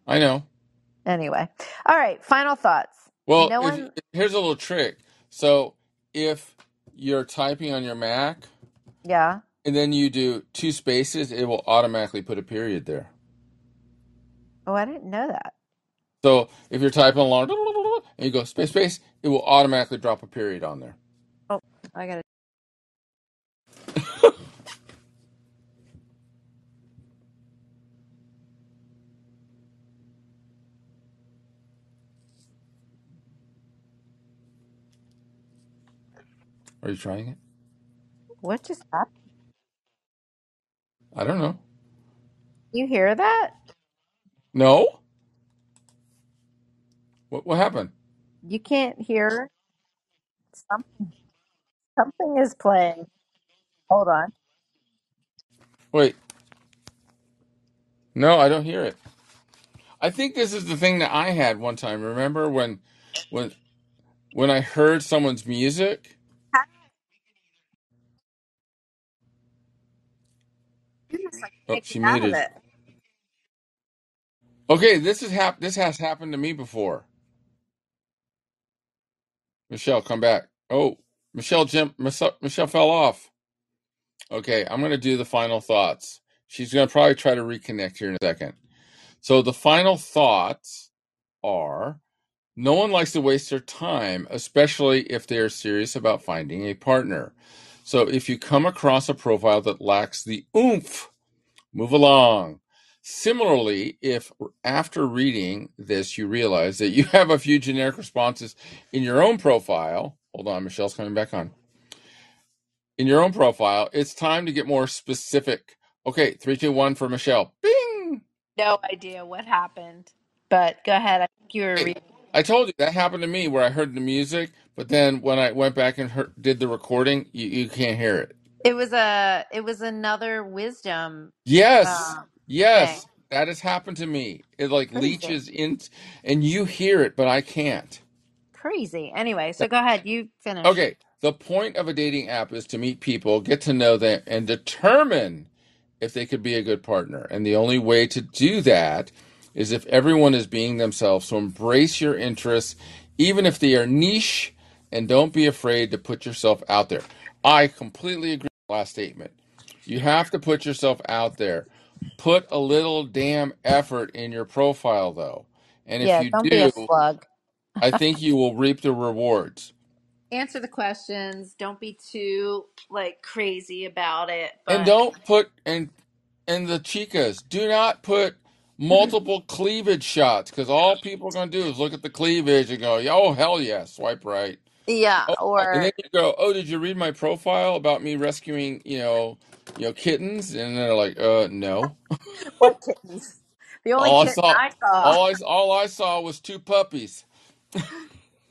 i know Anyway. All right, final thoughts. well No if one here's a little trick so if you're typing on your mac yeah. and then you do two spaces it will automatically put a period there Oh, I didn't know that. so if you're typing along and you go space space it will automatically drop a period on there Oh, I got to are you trying it What just happened? i don't know You hear that? no what, what happened You can't hear something. Something is playing. Hold on. Wait, no, I don't hear it. I think this is the thing that I had one time. Remember when when when I heard someone's music? Oh, she get out of muted. it. Okay, this is hap- this has happened to me before. Michele, come back. Oh, Michele Jim Michele, Michele fell off. Okay, I'm going to do the final thoughts. She's going to probably try to reconnect here in a second. So the final thoughts are no one likes to waste their time, especially if they are serious about finding a partner. So if you come across a profile that lacks the oomph, move along. Similarly, if after reading this you realize that you have a few generic responses in your own profile, hold on, Michele's coming back on. In your own profile, it's time to get more specific. Okay, three, two, one for Michele. Bing! No idea what happened. But go ahead. I think you were Hey, reading. I told you that happened to me where I heard the music, but then when I went back and heard, did the recording, you, you can't hear it. It was a it was another wisdom Yes, um yes, that has happened to me. It like Crazy. leeches in, and you hear it, but I can't. Crazy. Anyway, so go ahead. You finish. Okay, the point of a dating app is to meet people, get to know them, and determine if they could be a good partner. And the only way to do that is if everyone is being themselves. So embrace your interests, even if they are niche, and don't be afraid to put yourself out there. I completely agree with the last statement. You have to put yourself out there. Put a little damn effort in your profile, though. And if Yeah, you don't be a do, slug. I think you will reap the rewards. Answer the questions. Don't be too like crazy about it. And But don't put and and the chicas do not put multiple cleavage shots because all people are going to do is look at the cleavage and go, "Oh hell yeah, swipe right." yeah, Oh, and then you go, "Oh, did you read my profile about me rescuing, you know, you know, kittens?" And they're like, "Uh, no." what kittens? The only All I kitten saw, I saw. all I all I saw was two puppies.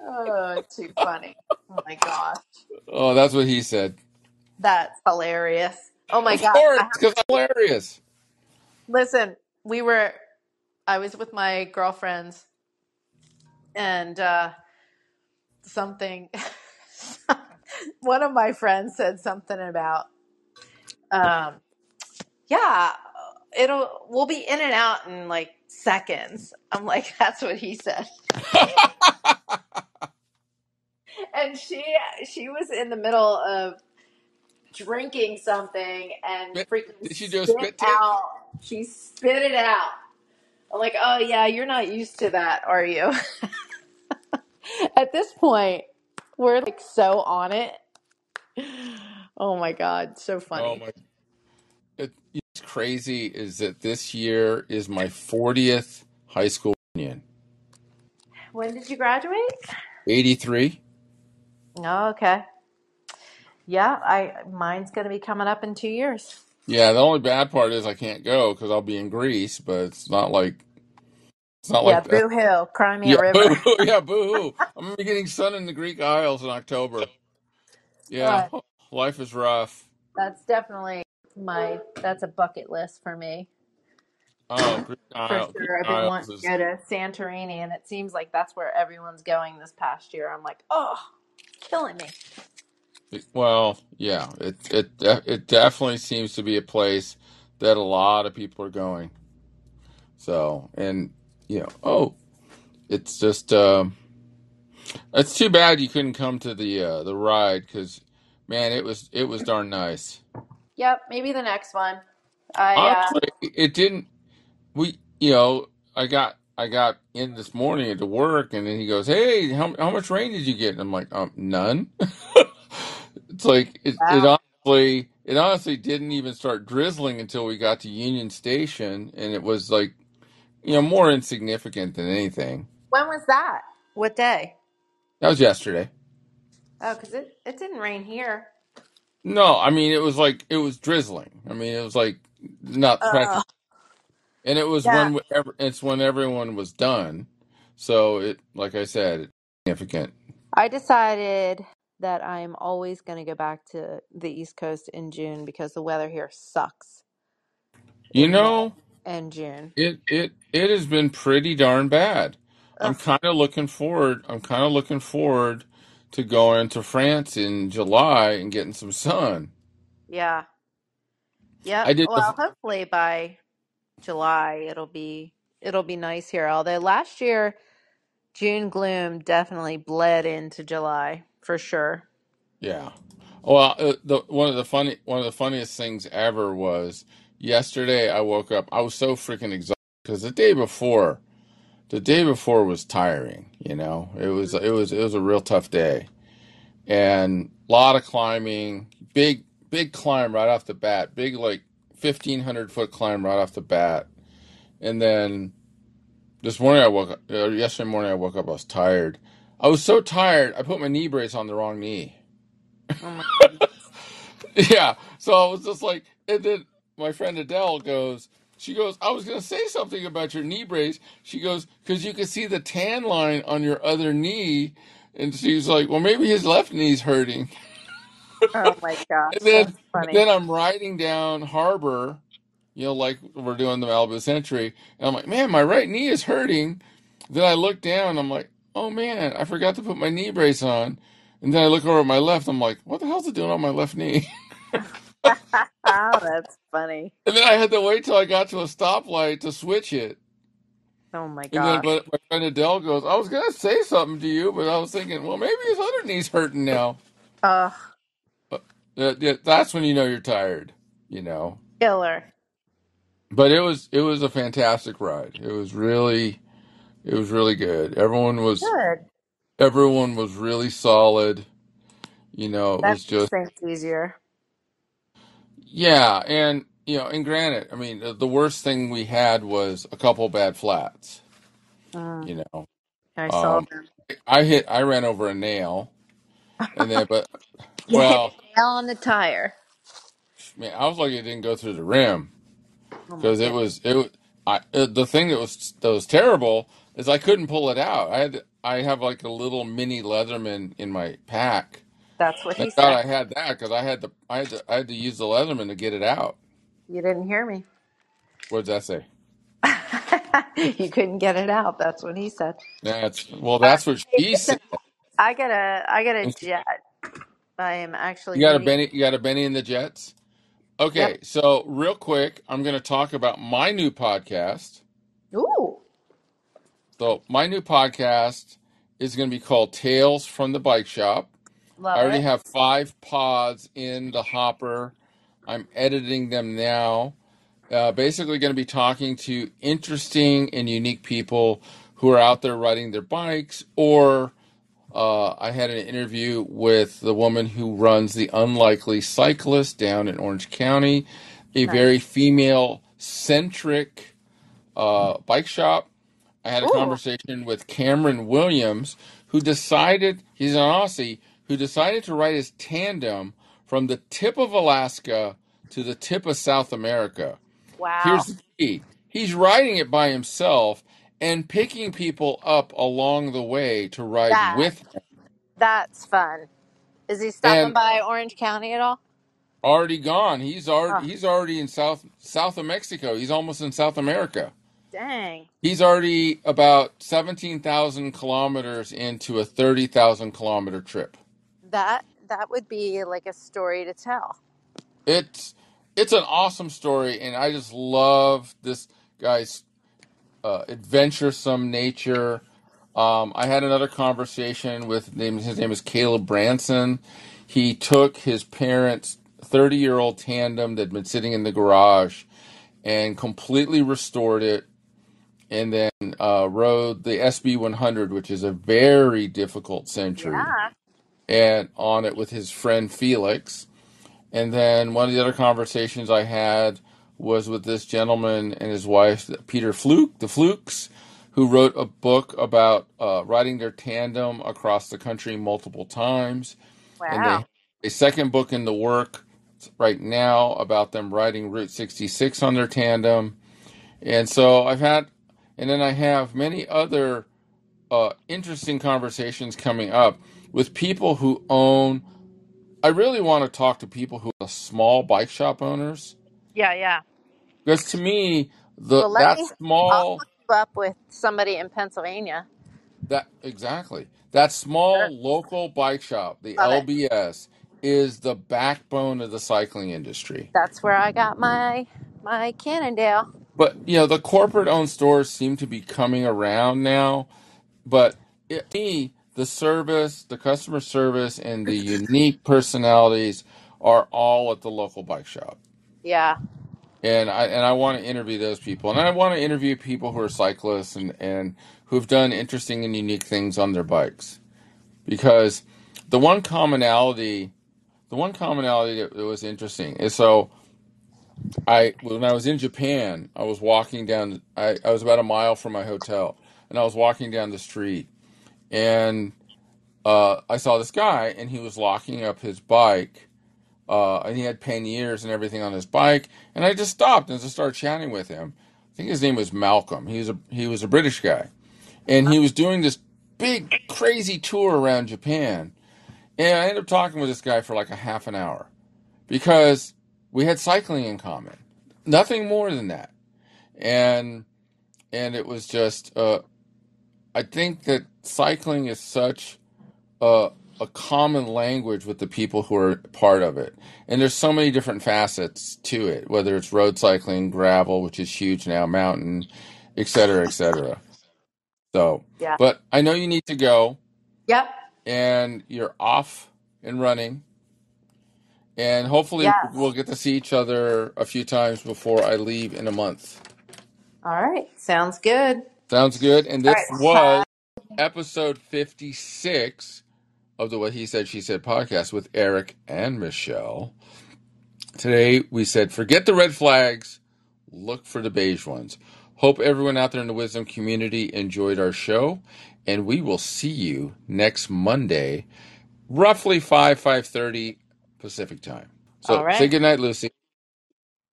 Oh, too funny. Oh my gosh. Oh, that's what he said. That's hilarious. Oh my Of gosh. course, I have because I'm hilarious. listen, we were I was with my girlfriends and uh something one of my friends said something about um yeah, it'll we'll be in and out in like seconds. I'm like, that's what he said. And she she was in the middle of drinking something and Spit- freaking Did she do a spit spit take? out. She spit it out. I'm like, oh yeah, you're not used to that, are you? At this point, we're like so on it. Oh my God, so Oh funny. my! It, it's crazy. Is that this year is my 40th high school reunion? When did you graduate? 83. Oh, okay. Yeah, I mine's gonna be coming up in two years. Yeah, the only bad part is I can't go because I'll be in Greece, but it's not like it's not Yeah, like that. boo hoo, cry me a Yeah, river. boo. Yeah, boo hoo. I'm gonna be getting sun in the Greek Isles in October. Yeah, life is rough. that's definitely my that's a bucket list for me. Oh, For Isle, sure. I've been Isles wanting to is go to Santorini and it seems like that's where everyone's going this past year. I'm like, oh, killing me. well, yeah. It it de- it definitely seems to be a place that a lot of people are going. So, and you know, oh, it's just um, it's too bad you couldn't come to the uh, the ride because, man, it was it was darn nice. Yep, maybe the next one. I uh Honestly, it didn't. We, you know, I got I got in this morning to work, and then he goes, "Hey, how how much rain did you get?" And I'm like, um, none. it's like it it wow. honestly it honestly didn't even start drizzling until we got to Union Station, and it was like you know more insignificant than anything. When was that? What day? That was yesterday. Oh, because it, it didn't rain here. No, I mean it was like it was drizzling. I mean it was like not Oh, and it was yeah. when it's when everyone was done. So it, like I said, it's significant. I decided that I'm always going to go back to the East Coast in June because the weather here sucks You in May know, and June. it it it has been pretty darn bad. I'm Ugh, kind of looking forward. I'm kind of looking forward to going to France in July and getting some sun. yeah. Yeah. I did the Well, hopefully by July it'll be it'll be nice here. Although last year June gloom definitely bled into July for sure. yeah. Well, uh, the one of the funny one of the funniest things ever was yesterday. I woke up. I was so freaking exhausted because the day before, the day before was tiring. You know, it was it was it was a real tough day and a lot of climbing. Big big climb right off the bat. Big like fifteen hundred foot climb right off the bat. And then this morning I woke up. Uh, yesterday morning I woke up. I was tired. I was so tired. I put my knee brace on the wrong knee. Oh my goodness. Yeah. So I was just like, and then my friend Adele goes, she goes, I was going to say something about your knee brace. She goes, because you can see the tan line on your other knee. And she's like, well, maybe his left knee's hurting. Oh my And gosh, that's then, funny. then I'm riding down Harbor, you know, like we're doing the Malibu Century. And I'm like, man, my right knee is hurting. Then I look down. I'm like, oh man, I forgot to put my knee brace on. And then I look over at my left. I'm like, what the hell's it doing on my left knee? That's funny. And then I had to wait till I got to a stoplight to switch it. Oh my And then, gosh. but my friend Adele goes, I was gonna say something to you, but I was thinking, well, maybe his other knee's hurting now. Ugh. That- that- That's when you know you're tired, you know. Killer. But it was it was a fantastic ride. It was really it was really good. Everyone was Good. everyone was really solid. You know, it That was makes just things easier. Yeah, and you know, and granted, I mean, the the worst thing we had was a couple bad flats. Mm, You know, I saw um, them. I hit I ran over a nail, and then but You hit well, a nail on the tire. man, I was lucky it didn't go through the rim Oh my because it was it. was- I uh, the thing that was that was terrible is I couldn't pull it out. I had I have like a little mini Leatherman in my pack. That's what he said. I had that because I had to I had to I had to use the Leatherman to get it out. You didn't hear me. What did that say? you couldn't get it out. That's what he said. That's well, Uh, that's what hey, she said. listen, I got a, I got a jet. I am actually You got a meeting. Benny, you got a Benny in the Jets. Yep. Okay, so real quick, I'm going to talk about my new podcast. Ooh, So my new podcast is going to be called Tales from the Bike Shop. I already it. have five pods in the hopper. I'm editing them now. Uh, basically, going to be talking to interesting and unique people who are out there riding their bikes. Or uh, I had an interview with the woman who runs the Unlikely Cyclist down in Orange County, a Nice. very female centric uh, bike shop. I had a Ooh, conversation with Cameron Williams, who decided he's an Aussie who decided to ride his tandem from the tip of Alaska to the tip of South America. wow. Here's the key: he's riding it by himself and picking people up along the way to ride That, with him. that's fun. Is he stopping And by Orange County at all? already gone. He's Oh, already he's already in South South of Mexico. He's almost in South America. dang. He's already about seventeen thousand kilometers into a thirty thousand kilometer trip. That, that would be like a story to tell. It's it's an awesome story, and I just love this guy's uh, adventuresome nature. Um, I had another conversation with name. His name is Caleb Branson. He took his parents' thirty-year-old tandem that had been sitting in the garage and completely restored it, and then uh, rode the SB 100, which is a very difficult century, Yeah. And on it with his friend Felix. And then one of the other conversations I had was with this gentleman and his wife, Peter Fluke, the Flukes, who wrote a book about uh, riding their tandem across the country multiple times. And they Wow. have a second book in the work right now about them riding Route 66 on their tandem. And so I've had, and then I have many other uh, interesting conversations coming up with people who own I really want to talk to people who are small bike shop owners Yeah, yeah. because to me the Well, let that me, I'll small hook you up with somebody in Pennsylvania. that exactly that small Sure. local bike shop the Love it. LBS is the backbone of the cycling industry. That's where I got my, my Cannondale. But you know the corporate owned stores seem to be coming around now, but it, me the service, the customer service and the unique personalities are all at the local bike shop. Yeah. and I and I want to interview those people, and I want to interview people who are cyclists and and who've done interesting and unique things on their bikes, because the one commonality, the one commonality that, that was interesting is so I when I was in Japan, I was walking down, I, I was about a mile from my hotel, and I was walking down the street, and uh, I saw this guy, and he was locking up his bike uh, and he had panniers and everything on his bike. And I just stopped and just started chatting with him. I think his name was Malcolm. He was a he was a British guy, and he was doing this big crazy tour around Japan. And I ended up talking with this guy for like a half an hour because we had cycling in common, nothing more than that. And and it was just uh, I think that cycling is such a, a common language with the people who are part of it. And there's so many different facets to it, whether it's road cycling, gravel, which is huge now, mountain, et cetera, et cetera. So, Yeah. but I know you need to go Yep. and you're off and running. And hopefully Yes. we'll get to see each other a few times before I leave in a month. All right. Sounds good. Sounds good. And All this right. was episode 56 of the What He Said, She Said podcast with Erik and Michele. Today we said, forget the red flags, look for the beige ones. Hope everyone out there in the wisdom community enjoyed our show, and we will see you next Monday, roughly 5, 5.30 Pacific time. So right. say goodnight, Lucy.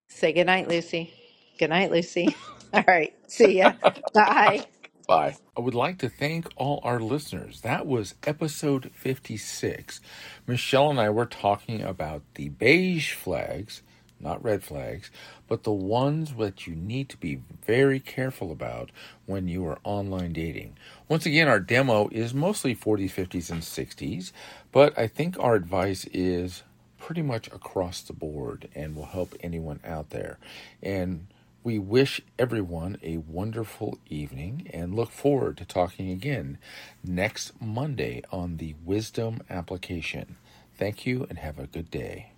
Say good night, Lucy. Good night, Lucy. All right. See ya. Bye. Bye. I would like to thank all our listeners. That was episode 56. Michele and I were talking about the beige flags, not red flags, but the ones that you need to be very careful about when you are online dating. Once again, our demo is mostly 40s, 50s, and 60s, but I think our advice is pretty much across the board and will help anyone out there. And we wish everyone a wonderful evening and look forward to talking again next Monday on the Wisdom application. Thank you and have a good day.